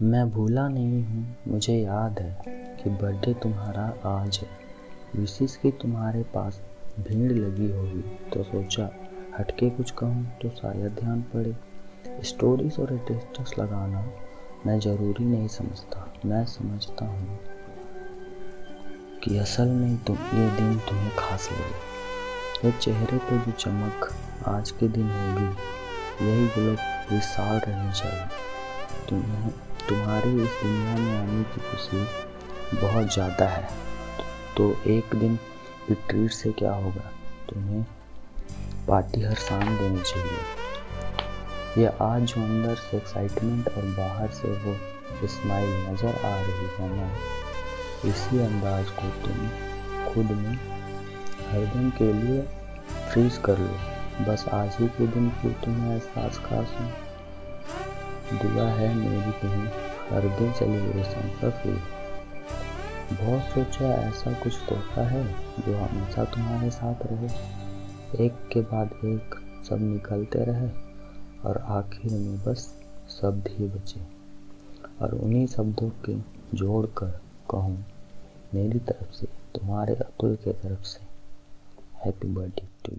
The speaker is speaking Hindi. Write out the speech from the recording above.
मैं भूला नहीं हूँ, मुझे याद है कि बर्थडे तुम्हारा आज है। विशेष की तुम्हारे पास भीड़ लगी होगी तो सोचा हटके कुछ कहूँ तो शायद ध्यान पड़े। स्टोरीज और स्टेटस लगाना मैं ज़रूरी नहीं समझता, मैं समझता हूँ कि असल में तुम, ये दिन तुम्हें खास लगे। ये चेहरे पे जो चमक आज के दिन होगी, यही ग्लो विशाल रहनी चाहिए। तुम्हें तुम्हारी इस दुनिया में आने की खुशी बहुत ज़्यादा है। तो एक दिन की ट्रीट से क्या होगा? तुम्हें पार्टी हर शाम देनी चाहिए। ये आज जो अंदर से एक्साइटमेंट और बाहर से वो स्माइल नज़र आ रही है ना, इसी अंदाज को तुम खुद में हर दिन के लिए फ्रीज कर लो। बस आज ही के दिन की तुम्हें एहसास खास हो। दुआ है मेरी कहीं हर दिन सेलिब्रेशन का। फील बहुत सोचा ऐसा कुछ तोहफा है जो हमेशा तुम्हारे साथ रहे। एक के बाद एक सब निकलते रहे और आखिर में बस शब्द ही बचे। और उन्हीं शब्दों के जोड़ कर कहूँ, मेरी तरफ़ से, तुम्हारे अतुल के तरफ़ से हैप्पी बर्थडे टू